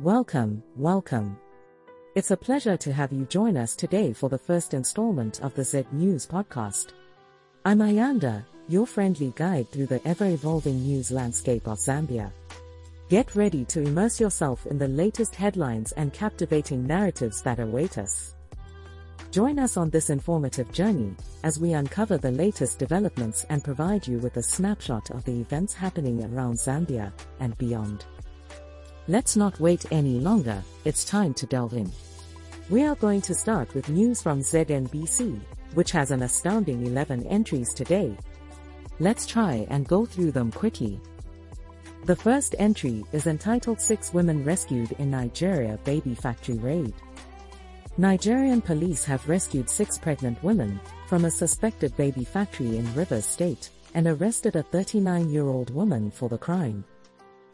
Welcome, welcome. It's a pleasure to have you join us today for the first installment of the Z News podcast. I'm Ayanda, your friendly guide through the ever evolving news landscape of Zambia. Get ready to immerse yourself in the latest headlines and captivating narratives that await us. Join us on this informative journey as we uncover the latest developments and provide you with a snapshot of the events happening around Zambia and beyond. Let's not wait any longer, it's time to delve in. We are going to start with news from ZNBC, which has an astounding 11 entries today. Let's try and go through them quickly. The first entry is entitled Six Women Rescued in Nigeria Baby Factory Raid. Nigerian police have rescued six pregnant women from a suspected baby factory in Rivers State and arrested a 39 year old woman for the crime.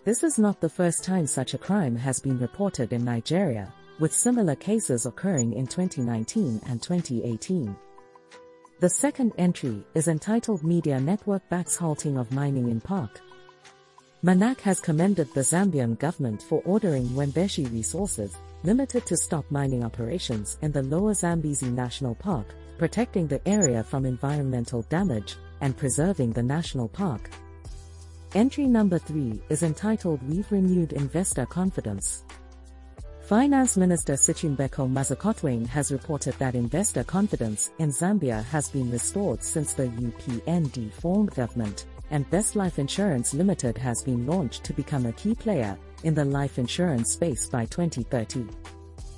This is not the first time such a crime has been reported in Nigeria, with similar cases occurring in 2019 and 2018. The second entry is entitled Media Network Backs Halting of Mining in Park. Manak has commended the Zambian government for ordering Mwembeshi Resources Limited to stop mining operations in the Lower Zambezi National Park, protecting the area from environmental damage and preserving the national park. Entry number 3 is entitled We've Renewed Investor Confidence. Finance Minister Situmbeko Musokotwane has reported that investor confidence in Zambia has been restored since the UPND formed government, and Best Life Insurance Limited has been launched to become a key player in the life insurance space by 2030.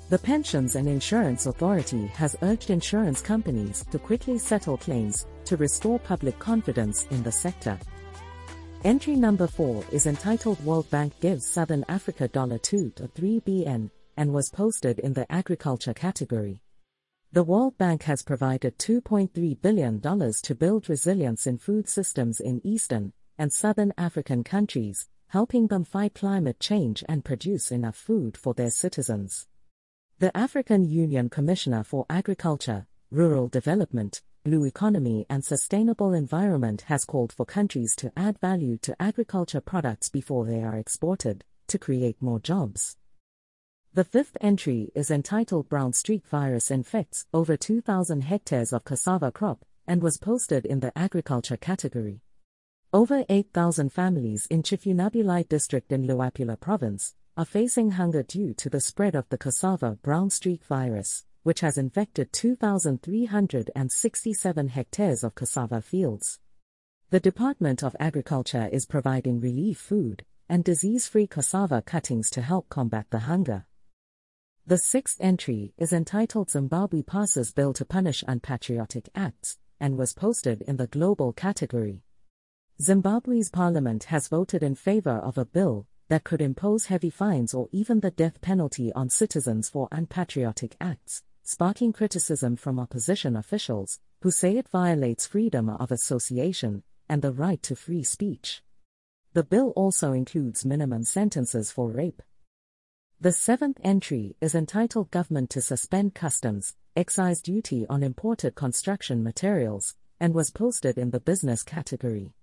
The Pensions and Insurance Authority has urged insurance companies to quickly settle claims to restore public confidence in the sector. Entry number 4 is entitled World Bank gives Southern Africa $2 to 3 BN and was posted in the agriculture category. The World Bank has provided $2.3 billion to build resilience in food systems in Eastern and Southern African countries, helping them fight climate change and produce enough food for their citizens. The African Union Commissioner for Agriculture, Rural Development, blue economy and sustainable environment has called for countries to add value to agriculture products before they are exported, to create more jobs. The fifth entry is entitled Brown Streak Virus Infects Over 2,000 Hectares of Cassava Crop and was posted in the agriculture category. Over 8,000 families in Chifunabuli district in Luapula province are facing hunger due to the spread of the cassava brown streak virus which has infected 2,367 hectares of cassava fields. The Department of Agriculture is providing relief food and disease free cassava cuttings to help combat the hunger. The sixth entry is entitled Zimbabwe Passes Bill to Punish Unpatriotic Acts and was posted in the global category. Zimbabwe's parliament has voted in favor of a bill that could impose heavy fines or even the death penalty on citizens for unpatriotic acts, sparking criticism from opposition officials, who say it violates freedom of association and the right to free speech. The bill also includes minimum sentences for rape. The seventh entry is entitled Government to Suspend Customs, Excise Duty on Imported Construction Materials, and was posted in the business category.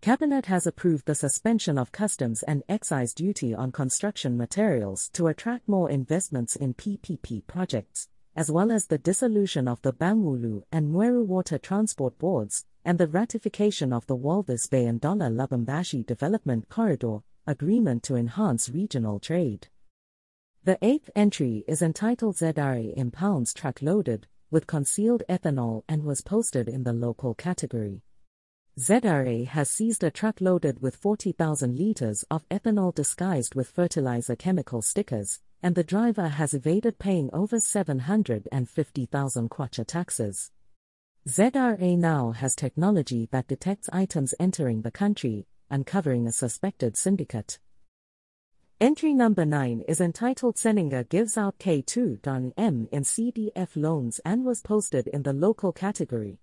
Cabinet has approved the suspension of customs and excise duty on construction materials to attract more investments in PPP projects, as well as the dissolution of the Bangweulu and Mweru Water Transport Boards, and the ratification of the Walvis Bay and Ndola Lubumbashi Development Corridor Agreement to enhance regional trade. The eighth entry is entitled ZRA impounds truck loaded with concealed ethanol and was posted in the local category. ZRA has seized a truck loaded with 40,000 liters of ethanol disguised with fertilizer chemical stickers, and the driver has evaded paying over 750,000 kwacha taxes. ZRA now has technology that detects items entering the country, uncovering a suspected syndicate. Entry number 9 is entitled Senanga gives out K2 M in CDF loans and was posted in the local category.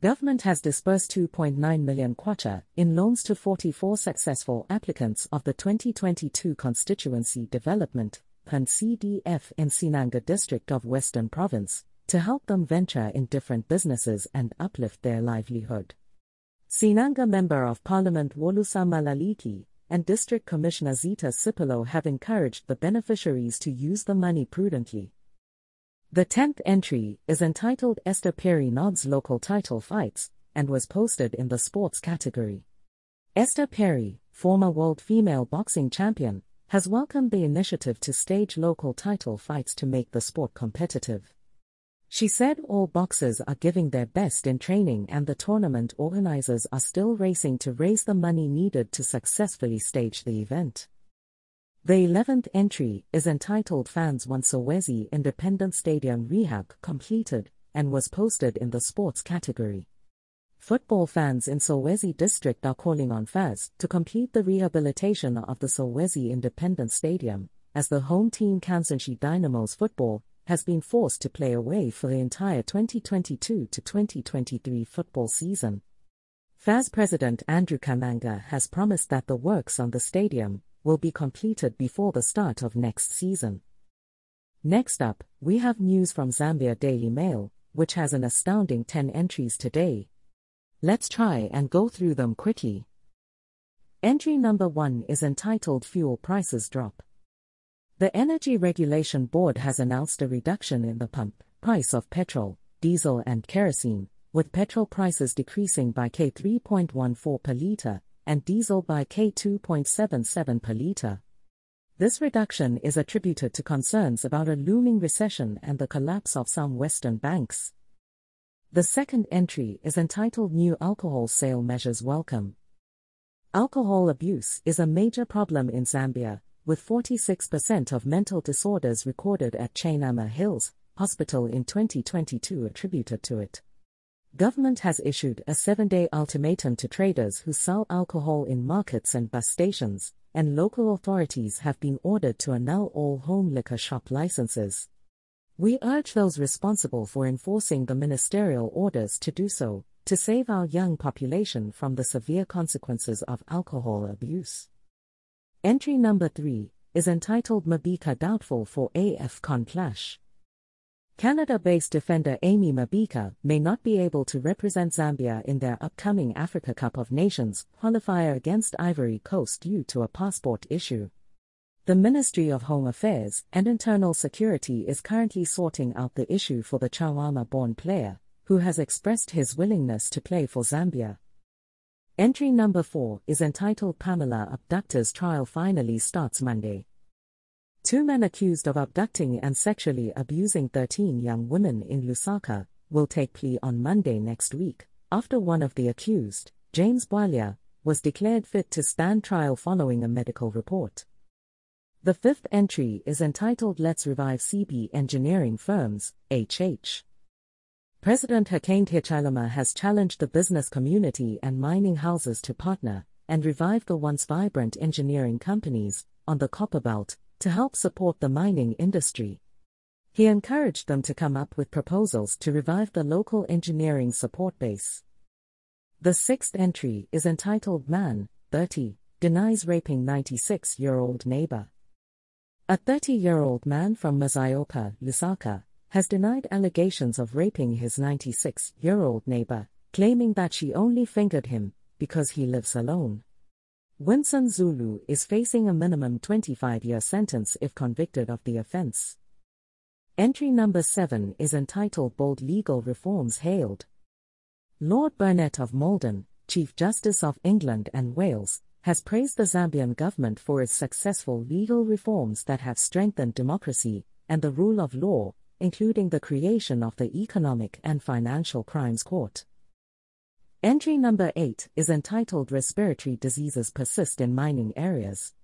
Government has disbursed 2.9 million kwacha in loans to 44 successful applicants of the 2022 Constituency Development PAN CDF in Senanga district of Western Province, to help them venture in different businesses and uplift their livelihood. Senanga Member of Parliament Wolusa Malaliki and District Commissioner Zita Sipilo have encouraged the beneficiaries to use the money prudently. The 10th entry is entitled Esther Phiri Nods Local Title Fights and was posted in the sports category. Esther Phiri, former world female boxing champion, has welcomed the initiative to stage local title fights to make the sport competitive. She said all boxers are giving their best in training and the tournament organizers are still racing to raise the money needed to successfully stage the event. The 11th entry is entitled Fans Want Solwezi Independent Stadium Rehab Completed and was posted in the sports category. Football fans in Solwezi district are calling on FAZ to complete the rehabilitation of the Solwezi Independent Stadium, as the home team Kansanshi Dynamos football has been forced to play away for the entire 2022 to 2023 football season. FAZ President Andrew Kamanga has promised that the works on the stadium will be completed before the start of next season. Next up, we have news from Zambia Daily Mail, which has an astounding 10 entries today. Let's try and go through them quickly. Entry number 1 is entitled Fuel Prices Drop. The Energy Regulation Board has announced a reduction in the pump price of petrol, diesel, and kerosene, with petrol prices decreasing by K 3.14 per litre and diesel by K 2.77 per litre. This reduction is attributed to concerns about a looming recession and the collapse of some Western banks. The second entry is entitled New Alcohol Sale Measures Welcome. Alcohol abuse is a major problem in Zambia, with 46% of mental disorders recorded at Chainama Hills Hospital in 2022 attributed to it. Government has issued a seven day ultimatum to traders who sell alcohol in markets and bus stations, and local authorities have been ordered to annul all home liquor shop licenses. We urge those responsible for enforcing the ministerial orders to do so, to save our young population from the severe consequences of alcohol abuse. Entry number 3 is entitled Mabika Doubtful for AFCON Clash. Canada based defender Amy Mabika may not be able to represent Zambia in their upcoming Africa Cup of Nations qualifier against Ivory Coast due to a passport issue. The Ministry of Home Affairs and Internal Security is currently sorting out the issue for the Chawama born player, who has expressed his willingness to play for Zambia. Entry number 4 is entitled Pamela Abductor's trial finally starts Monday. Two men accused of abducting and sexually abusing 13 young women in Lusaka will take plea on Monday next week, after one of the accused, James Bwalya, was declared fit to stand trial following a medical report. The fifth entry is entitled Let's Revive CB Engineering Firms, HH. President Hakainde Hichilema has challenged the business community and mining houses to partner and revive the once vibrant engineering companies on the Copperbelt to help support the mining industry. He encouraged them to come up with proposals to revive the local engineering support base. The sixth entry is entitled Man, 30, denies raping 96 year old neighbor. A 30 year old man from Mazyopa, Lusaka, has denied allegations of raping his 96 year old neighbor, claiming that she only fingered him because he lives alone. Winson Zulu is facing a minimum 25 year sentence if convicted of the offense. Entry number 7 is entitled Bold Legal Reforms Hailed. Lord Burnett of Maldon, Chief Justice of England and Wales, has praised the Zambian government for its successful legal reforms that have strengthened democracy and the rule of law, including the creation of the Economic and Financial Crimes Court. Entry number 8 is entitled Respiratory Diseases Persist in Mining Areas.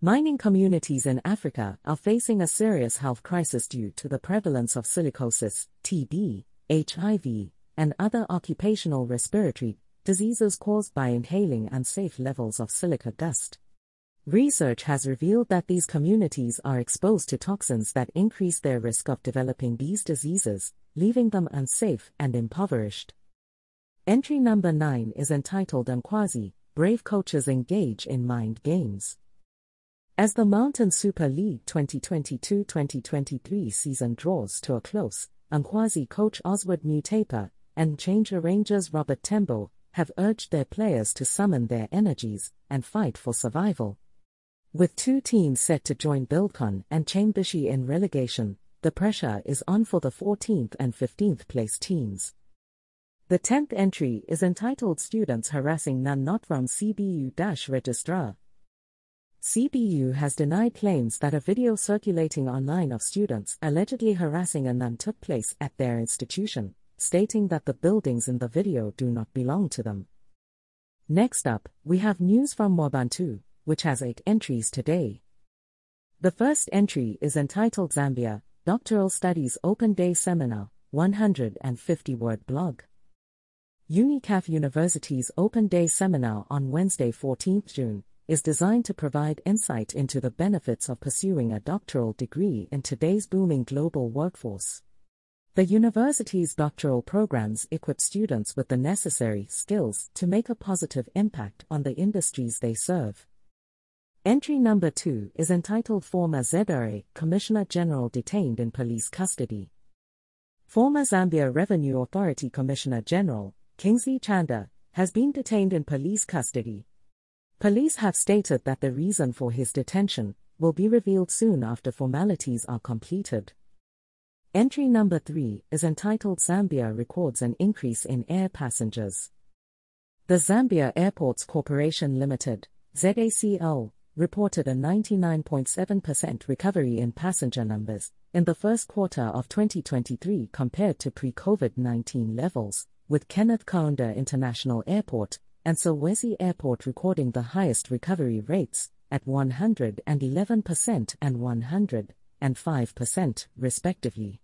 Mining communities in Africa are facing a serious health crisis due to the prevalence of silicosis, TB, HIV, and other occupational respiratory diseases caused by inhaling unsafe levels of silica dust. Research has revealed that these communities are exposed to toxins that increase their risk of developing these diseases, leaving them unsafe and impoverished. Entry number 9 is entitled Nkwazi Brave Coaches Engage in Mind Games. As the Mountain Super League 2022 2023 season draws to a close, Nkwazi coach Oswald Mutapa and Changer Rangers Robert Tembo have urged their players to summon their energies and fight for survival. With two teams set to join Buildcon and Chambeshi in relegation, the pressure is on for the 14th and 15th place teams. The 10th entry is entitled Students Harassing Nun Not from CBU Registrar. CBU has denied claims that a video circulating online of students allegedly harassing a nun took place at their institution, stating that the buildings in the video do not belong to them. Next up, we have news from Mwebantu, which has eight entries today. The first entry is entitled Zambia Doctoral Studies Open Day Seminar, 150 word blog. UNICAF University's Open Day Seminar on Wednesday, 14 June, is designed to provide insight into the benefits of pursuing a doctoral degree in today's booming global workforce. The university's doctoral programs equip students with the necessary skills to make a positive impact on the industries they serve. Entry number 2 is entitled Former ZRA Commissioner General Detained in Police Custody. Former Zambia Revenue Authority Commissioner General, Kingsley Chanda, has been detained in police custody Police have stated that the reason for his detention will be revealed soon after formalities are completed. Entry number 3 is entitled Zambia records an increase in air passengers. The Zambia Airports Corporation Limited, ZACL, reported a 99.7% recovery in passenger numbers in the first quarter of 2023 compared to pre COVID 19 levels, with Kenneth Kaunda International Airport and Solwezi Airport recording the highest recovery rates, at 111% and 105%, respectively.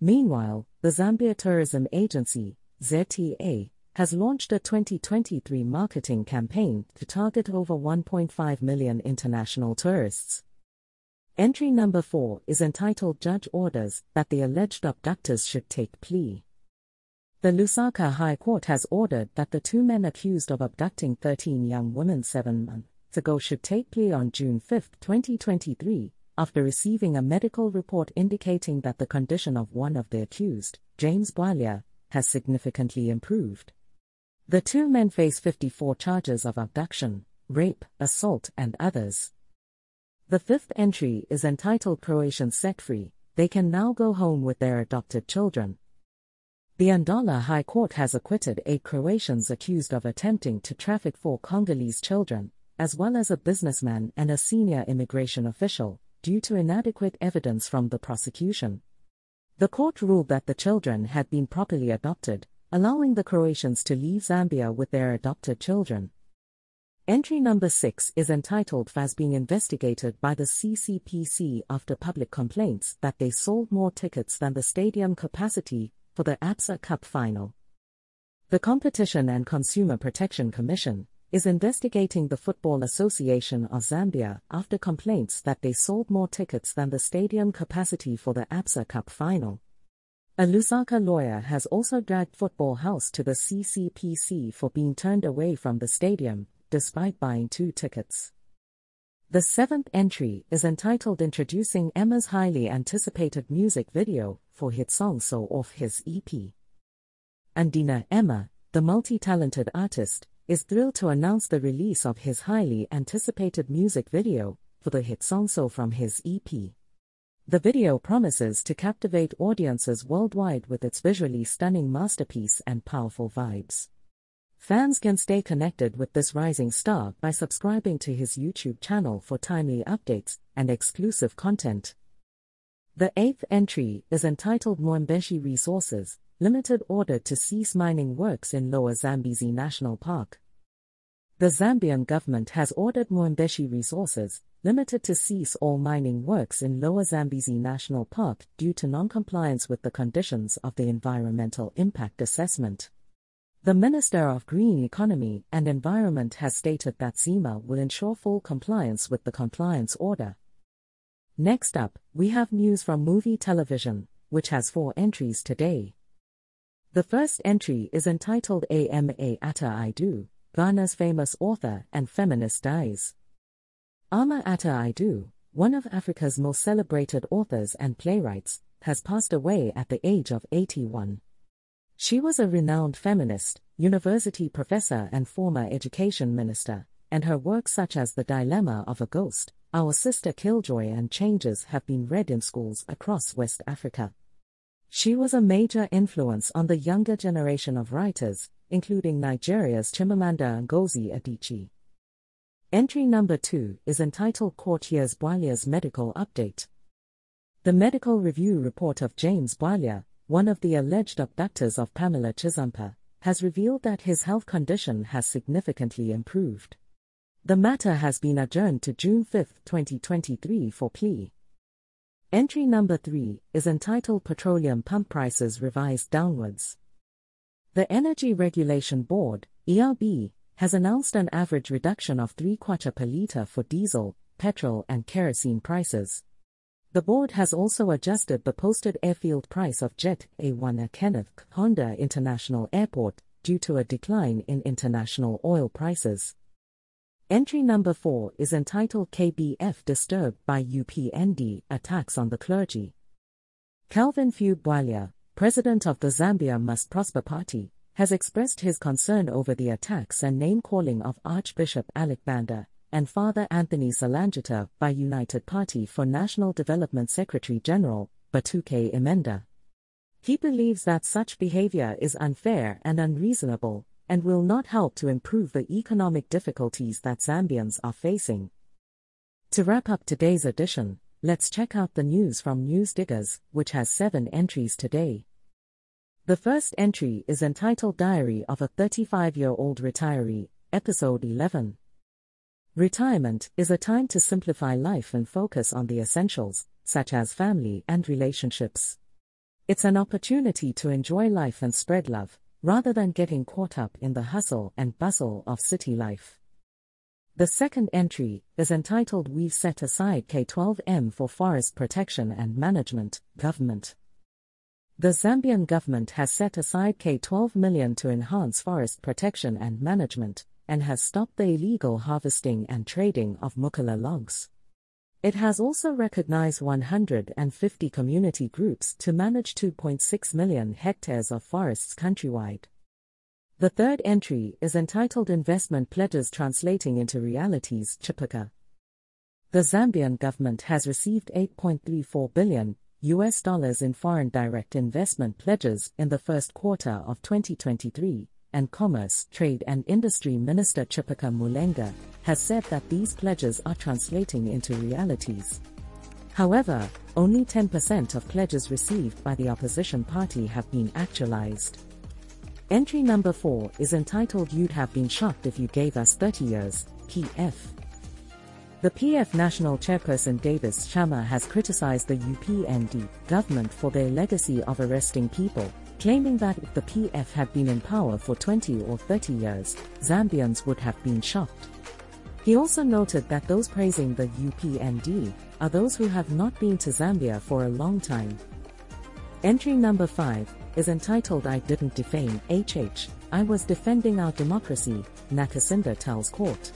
Meanwhile, the Zambia Tourism Agency, ZTA, has launched a 2023 marketing campaign to target over 1.5 million international tourists. Entry number 4 is entitled Judge Orders that the alleged abductors should take plea. The Lusaka High Court has ordered that the two men accused of abducting 13 young women seven months ago should take plea on June 5, 2023, after receiving a medical report indicating that the condition of one of the accused, James Bwalya, has significantly improved. The two men face 54 charges of abduction, rape, assault, and others. The fifth entry is entitled Croatians Set Free, they can now go home with their adopted children, the Ndola High Court has acquitted eight Croatians accused of attempting to traffic four Congolese children, as well as a businessman and a senior immigration official, due to inadequate evidence from the prosecution. The court ruled that the children had been properly adopted, allowing the Croatians to leave Zambia with their adopted children. Entry number 6 is entitled FAZ being investigated by the CCPC after public complaints that they sold more tickets than the stadium capacity for the ABSA Cup final. The Competition and Consumer Protection Commission is investigating the Football Association of Zambia after complaints that they sold more tickets than the stadium capacity for the ABSA Cup final. A Lusaka lawyer has also dragged Football House to the CCPC for being turned away from the stadium, despite buying two tickets. The seventh entry is entitled Introducing Emma's highly anticipated music video for hit song So off his EP. Andina Emma, the multi talented artist, is thrilled to announce the release of his highly anticipated music video for the hit song So from his EP. The video promises to captivate audiences worldwide with its visually stunning masterpiece and powerful vibes. Fans can stay connected with this rising star by subscribing to his YouTube channel for timely updates and exclusive content. The eighth entry is entitled Mwembeshi Resources, Limited order to cease mining works in Lower Zambezi National Park. The Zambian government has ordered Mwembeshi Resources, Limited to cease all mining works in Lower Zambezi National Park due to non-compliance with the conditions of the Environmental Impact Assessment. The Minister of Green Economy and Environment has stated that ZEMA will ensure full compliance with the compliance order. Next up, we have news from Muvi Television, which has four entries today. The first entry is entitled AMA Atta I Do, Ghana's famous author and feminist dies. Ama Ata Aidoo, one of Africa's most celebrated authors and playwrights, has passed away at the age of 81. She was a renowned feminist, university professor and former education minister, and her works such as The Dilemma of a Ghost, Our Sister Killjoy and Changes have been read in schools across West Africa. She was a major influence on the younger generation of writers, including Nigeria's Chimamanda Ngozi Adichie. Entry number 2 is entitled Courtiers Bwalya's Medical Update. The medical review report of James Bwalya, one of the alleged abductors of Pamela Chisampa, has revealed that his health condition has significantly improved. The matter has been adjourned to June 5, 2023 for plea. Entry number 3 is entitled Petroleum Pump Prices Revised Downwards. The Energy Regulation Board, ERB, has announced an average reduction of 3 kwacha per litre for diesel, petrol, and kerosene prices. The board has also adjusted the posted airfield price of Jet A1 at Kenneth Kaunda International Airport due to a decline in international oil prices. Entry number 4 is entitled KBF Disturbed by UPND Attacks on the Clergy. Calvin Fube Bwalya, president of the Zambia Must Prosper Party, has expressed his concern over the attacks and name calling of Archbishop Alick Banda and Father Anthony Salangita by United Party for National Development Secretary General, Batuke Imenda. He believes that such behavior is unfair and unreasonable, and will not help to improve the economic difficulties that Zambians are facing. To wrap up today's edition, let's check out the news from Newsdiggers, which has seven entries today. The first entry is entitled Diary of a 35 year old retiree, Episode 11. Retirement is a time to simplify life and focus on the essentials, such as family and relationships. It's an opportunity to enjoy life and spread love, rather than getting caught up in the hustle and bustle of city life. The second entry is entitled We've Set Aside K12M for Forest Protection and Management, Government. The Zambian government has set aside K12 million to enhance forest protection and management, and has stopped the illegal harvesting and trading of mukula logs. It has also recognized 150 community groups to manage 2.6 million hectares of forests countrywide. The third entry is entitled Investment Pledges Translating into Realities Chipoka. The Zambian government has received 8.34 billion US dollars in foreign direct investment pledges in the first quarter of 2023 and Commerce, Trade and Industry Minister Chipoka Mulenga has said that these pledges are translating into realities. However, only 10% of pledges received by the opposition party have been actualized. Entry number 4 is entitled You'd Have Been Shocked If You Gave Us 30 Years, PF. The PF National Chairperson Davis Chama has criticized the UPND government for their legacy of arresting people, claiming that if the PF had been in power for 20 or 30 years, Zambians would have been shocked. He also noted that those praising the UPND are those who have not been to Zambia for a long time. Entry number 5 is entitled I Didn't Defame HH, I Was Defending Our Democracy, Nakacinda tells court.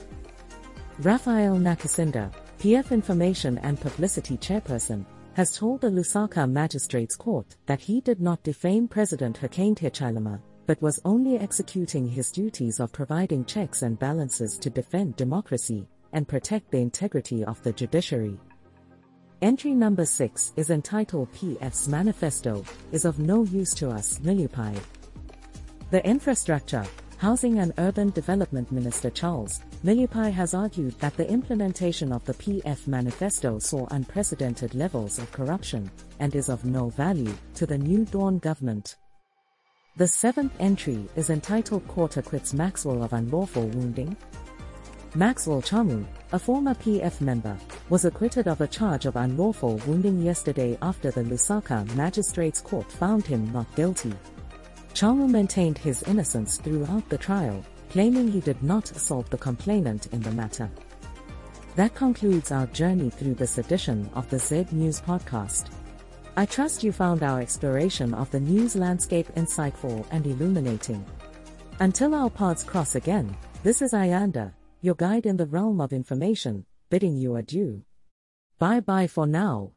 Raphael Nakacinda, PF Information and Publicity Chairperson, has told the Lusaka Magistrates Court that he did not defame President Hakainde Hichilema, but was only executing his duties of providing checks and balances to defend democracy and protect the integrity of the judiciary. Entry number 6 is entitled PF's Manifesto is of no use to us, Milupi. The Infrastructure, Housing and Urban Development Minister Charles Milupi has argued that the implementation of the PF manifesto saw unprecedented levels of corruption and is of no value to the New Dawn government. The seventh entry is entitled Court acquits Maxwell of unlawful wounding. Maxwell Chamu, a former PF member, was acquitted of a charge of unlawful wounding yesterday after the Lusaka Magistrates Court found him not guilty. Chamu maintained his innocence throughout the trial, claiming he did not assault the complainant in the matter. That concludes our journey through this edition of the Z News Podcast. I trust you found our exploration of the news landscape insightful and illuminating. Until our paths cross again, this is Ayanda, your guide in the realm of information, bidding you adieu. Bye bye for now.